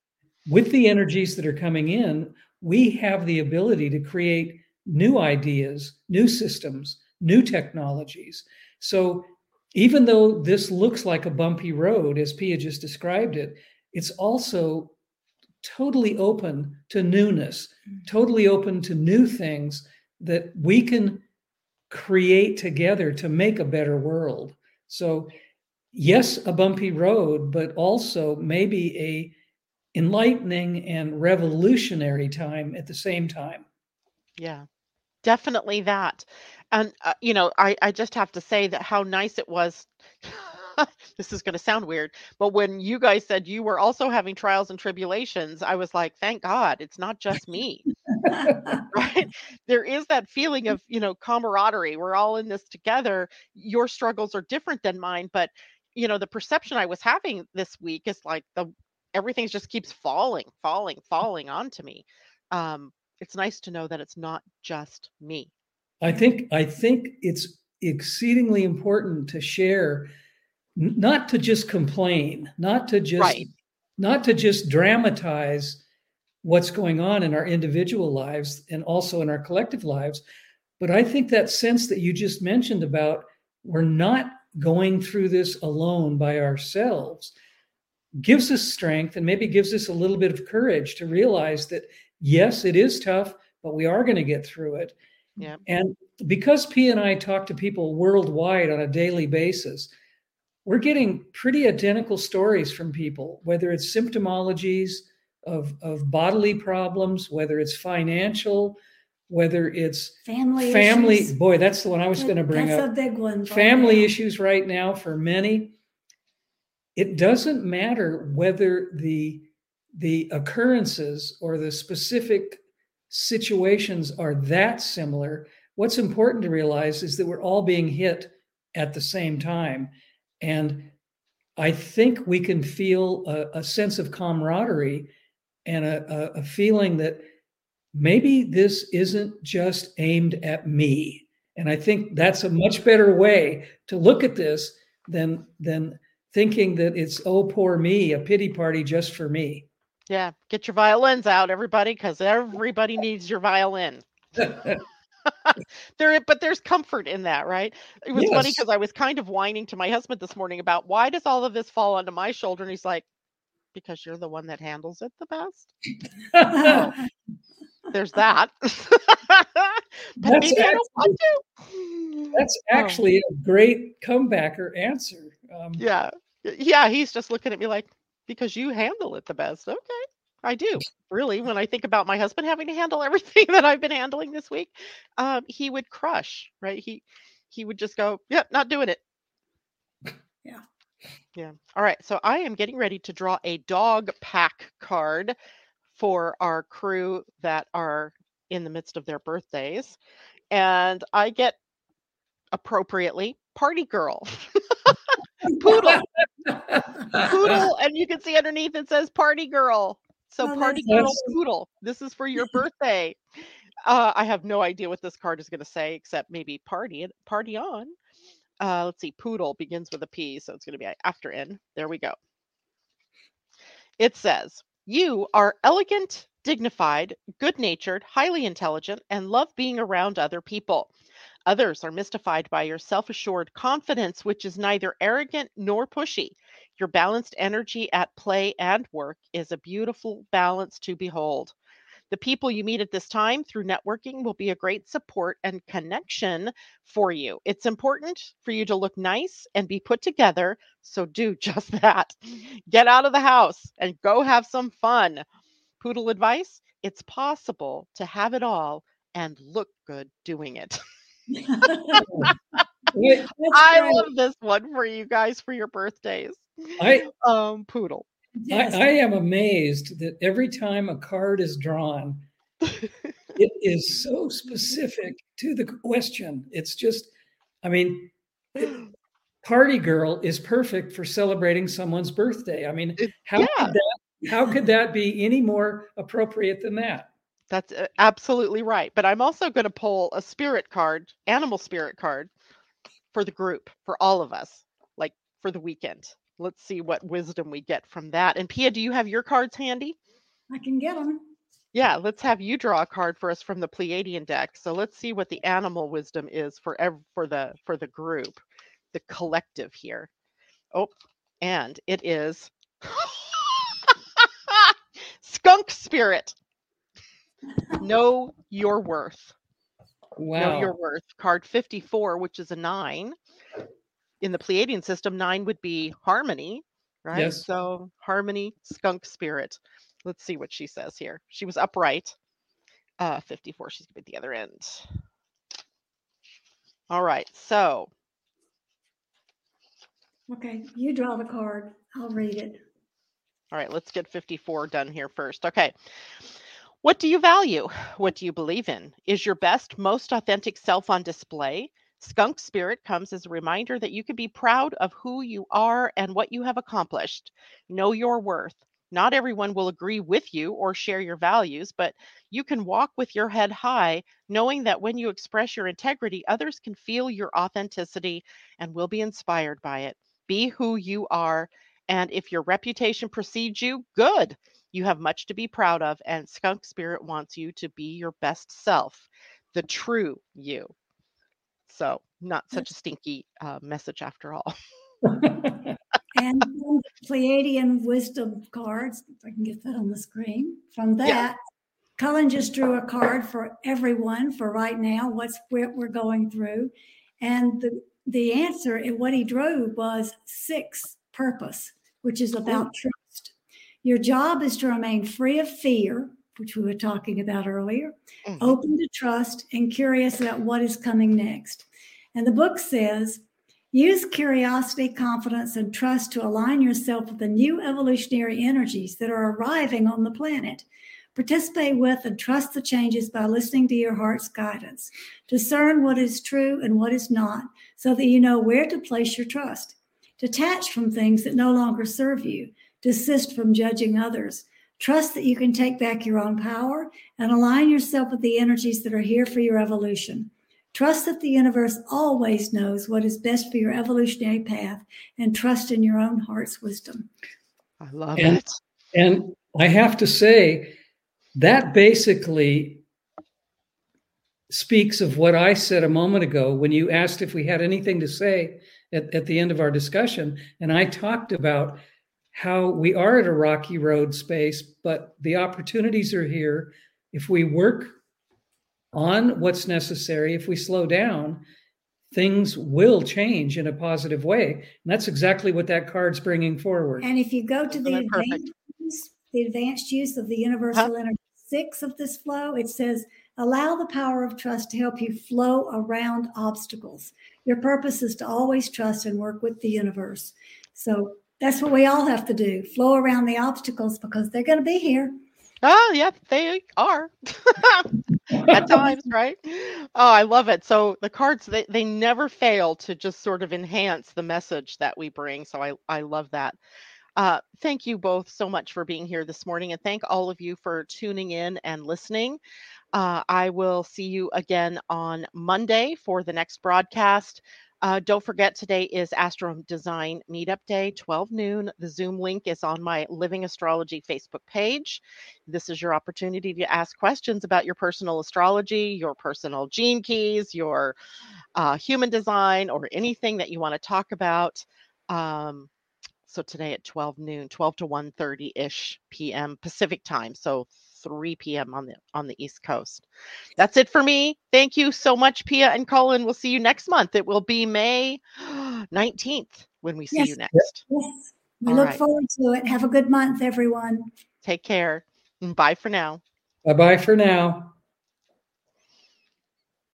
with the energies that are coming in, we have the ability to create new ideas, new systems, new technologies. So even though this looks like a bumpy road, as Pia just described it, it's also totally open to newness, totally open to new things that we can create together to make a better world. So, yes, a bumpy road, but also maybe a enlightening and revolutionary time at the same time. Yeah, definitely that. And, uh, you know, I, I just have to say that how nice it was. this is going to sound weird, but when you guys said you were also having trials and tribulations, I was like, thank God it's not just me. right? There is that feeling of, you know, camaraderie. We're all in this together. Your struggles are different than mine, but you know the perception i was having this week is like the everything just keeps falling, falling, falling onto me. Um, it's nice to know that it's not just me. I think I think it's exceedingly important to share, not to just complain, not to just right. not to just dramatize what's going on in our individual lives and also in our collective lives. But I think that sense that you just mentioned about we're not going through this alone by ourselves gives us strength and maybe gives us a little bit of courage to realize that yes, it is tough, but we are going to get through it. Yeah. And because P and I talk to people worldwide on a daily basis, we're getting pretty identical stories from people, whether it's symptomologies of, of bodily problems, whether it's financial, whether it's family family issues. boy that's the one i was going to bring That's up a big one. family me. issues right now for many it doesn't matter whether the the occurrences or the specific situations are that similar what's important to realize is that we're all being hit at the same time and i think we can feel a, a sense of camaraderie and a, a, a feeling that maybe this isn't just aimed at me and i think that's a much better way to look at this than than thinking that it's oh poor me a pity party just for me Yeah. Get your violins out, everybody, because everybody needs your violin. there but there's comfort in that right? It was funny because i was kind of whining to my husband this morning about why does all of this fall onto my shoulder? And he's like because you're the one that handles it the best. There's that. But That's maybe i don't want to that's Oh. actually a great comebacker answer um, yeah. Yeah he's just looking at me like because you handle it the best. Okay i do really when i think about my husband having to handle everything that i've been handling this week um, he would crush right? He he would just go yep not doing it. Yeah. yeah. All right so i am getting ready to draw a dog pack card for our crew that are in the midst of their birthdays and i get appropriately party girl. Poodle. Poodle and you can see underneath it says party girl so Oh, party girl poodle this is for your birthday. Uh, i have no idea what this card is going to say except maybe party and party on. Uh, let's see poodle begins with a p so it's going to be after n. There we go. It says you are elegant dignified good natured highly intelligent and love being around other people. Others are mystified by your self assured confidence, which is neither arrogant nor pushy. Your balanced energy at play and work is a beautiful balance to behold. The people you meet at this time through networking will be a great support and connection for you. It's important for you to look nice and be put together, so do just that. Get out of the house and go have some fun. Poodle advice it's possible to have it all and look good doing it. I love this one for you guys for your birthdays. I, Um, poodle. Yes. I, I am amazed that every time a card is drawn, it is so specific to the question. It's just, I mean, it- party girl is perfect for celebrating someone's birthday. I mean, how yeah. could that how could that be any more appropriate than that? That's uh, absolutely right. But I'm also going to pull a spirit card, animal spirit card for the group, for all of us, like for the weekend. Let's see what wisdom we get from that. And Pia, do you have your cards handy? I can get them. Yeah, let's have you draw a card for us from the Pleiadian deck. So let's see what the animal wisdom is for ev- for the for the group, the collective here. Oh, and it is skunk spirit. Know your worth. Know your worth. Card 54, which is a nine. In the Pleiadian system, nine would be harmony, right? Yes. So harmony, skunk spirit. Let's see what she says here. She was upright. Uh, 54, she's gonna be at the other end. All right, so Okay, you draw the card. I'll read it. All right, let's get 54 done here first. Okay. What do you value? What do you believe in? Is your best, most authentic self on display? Skunk Spirit comes as a reminder that you can be proud of who you are and what you have accomplished. Know your worth. Not everyone will agree with you or share your values, but you can walk with your head high, knowing that when you express your integrity, others can feel your authenticity and will be inspired by it. Be who you are and if your reputation precedes you, good. You have much to be proud of, and Skunk Spirit wants you to be your best self, the true you. So, not such a stinky uh, message after all. and Pleiadian wisdom cards, if I can get that on the screen. From that, yeah. Cullen just drew a card for everyone for right now, what's what we're going through. And the, the answer and what he drew was six purpose, which is about Ooh. trust. Your job is to remain free of fear, which we were talking about earlier, mm-hmm. open to trust, and curious about what is coming next. And the book says, use curiosity, confidence, and trust to align yourself with the new evolutionary energies that are arriving on the planet. Participate with and trust the changes by listening to your heart's guidance. Discern what is true and what is not so that you know where to place your trust. Detach from things that no longer serve you. Desist from judging others. Trust that you can take back your own power and align yourself with the energies that are here for your evolution. Trust that the universe always knows what is best for your evolutionary path and trust in your own heart's wisdom. I love and, it. And I have to say, that basically speaks of what I said a moment ago when you asked if we had anything to say at, at the end of our discussion. And I talked about how we are at a rocky road space, but the opportunities are here. If we work on what's necessary, if we slow down, things will change in a positive way. And that's exactly what that card's bringing forward. And if you go to the advanced, the advanced use of the universal huh? energy six of this flow, it says, allow the power of trust to help you flow around obstacles. Your purpose is to always trust and work with the universe. So that's what we all have to do flow around the obstacles because they're going to be here. Oh, yeah, they are at times, right? Oh, I love it. So the cards they, they never fail to just sort of enhance the message that we bring. So I, I love that. Uh, thank you both so much for being here this morning, and thank all of you for tuning in and listening. Uh, I will see you again on Monday for the next broadcast. Uh, don't forget, today is Astro Design Meetup Day, 12 noon. The Zoom link is on my Living Astrology Facebook page. This is your opportunity to ask questions about your personal astrology, your personal gene keys, your uh, human design, or anything that you want to talk about. Um, so today at 12 noon, 12 to 1:30 ish p.m. Pacific time. So 3 p.m. on the on the East Coast. That's it for me. Thank you so much, Pia and Cullen. We'll see you next month. It will be May 19th when we see yes. you next. Yes. We All look right. forward to it. Have a good month, everyone. Take care. Bye for now. Bye bye for now.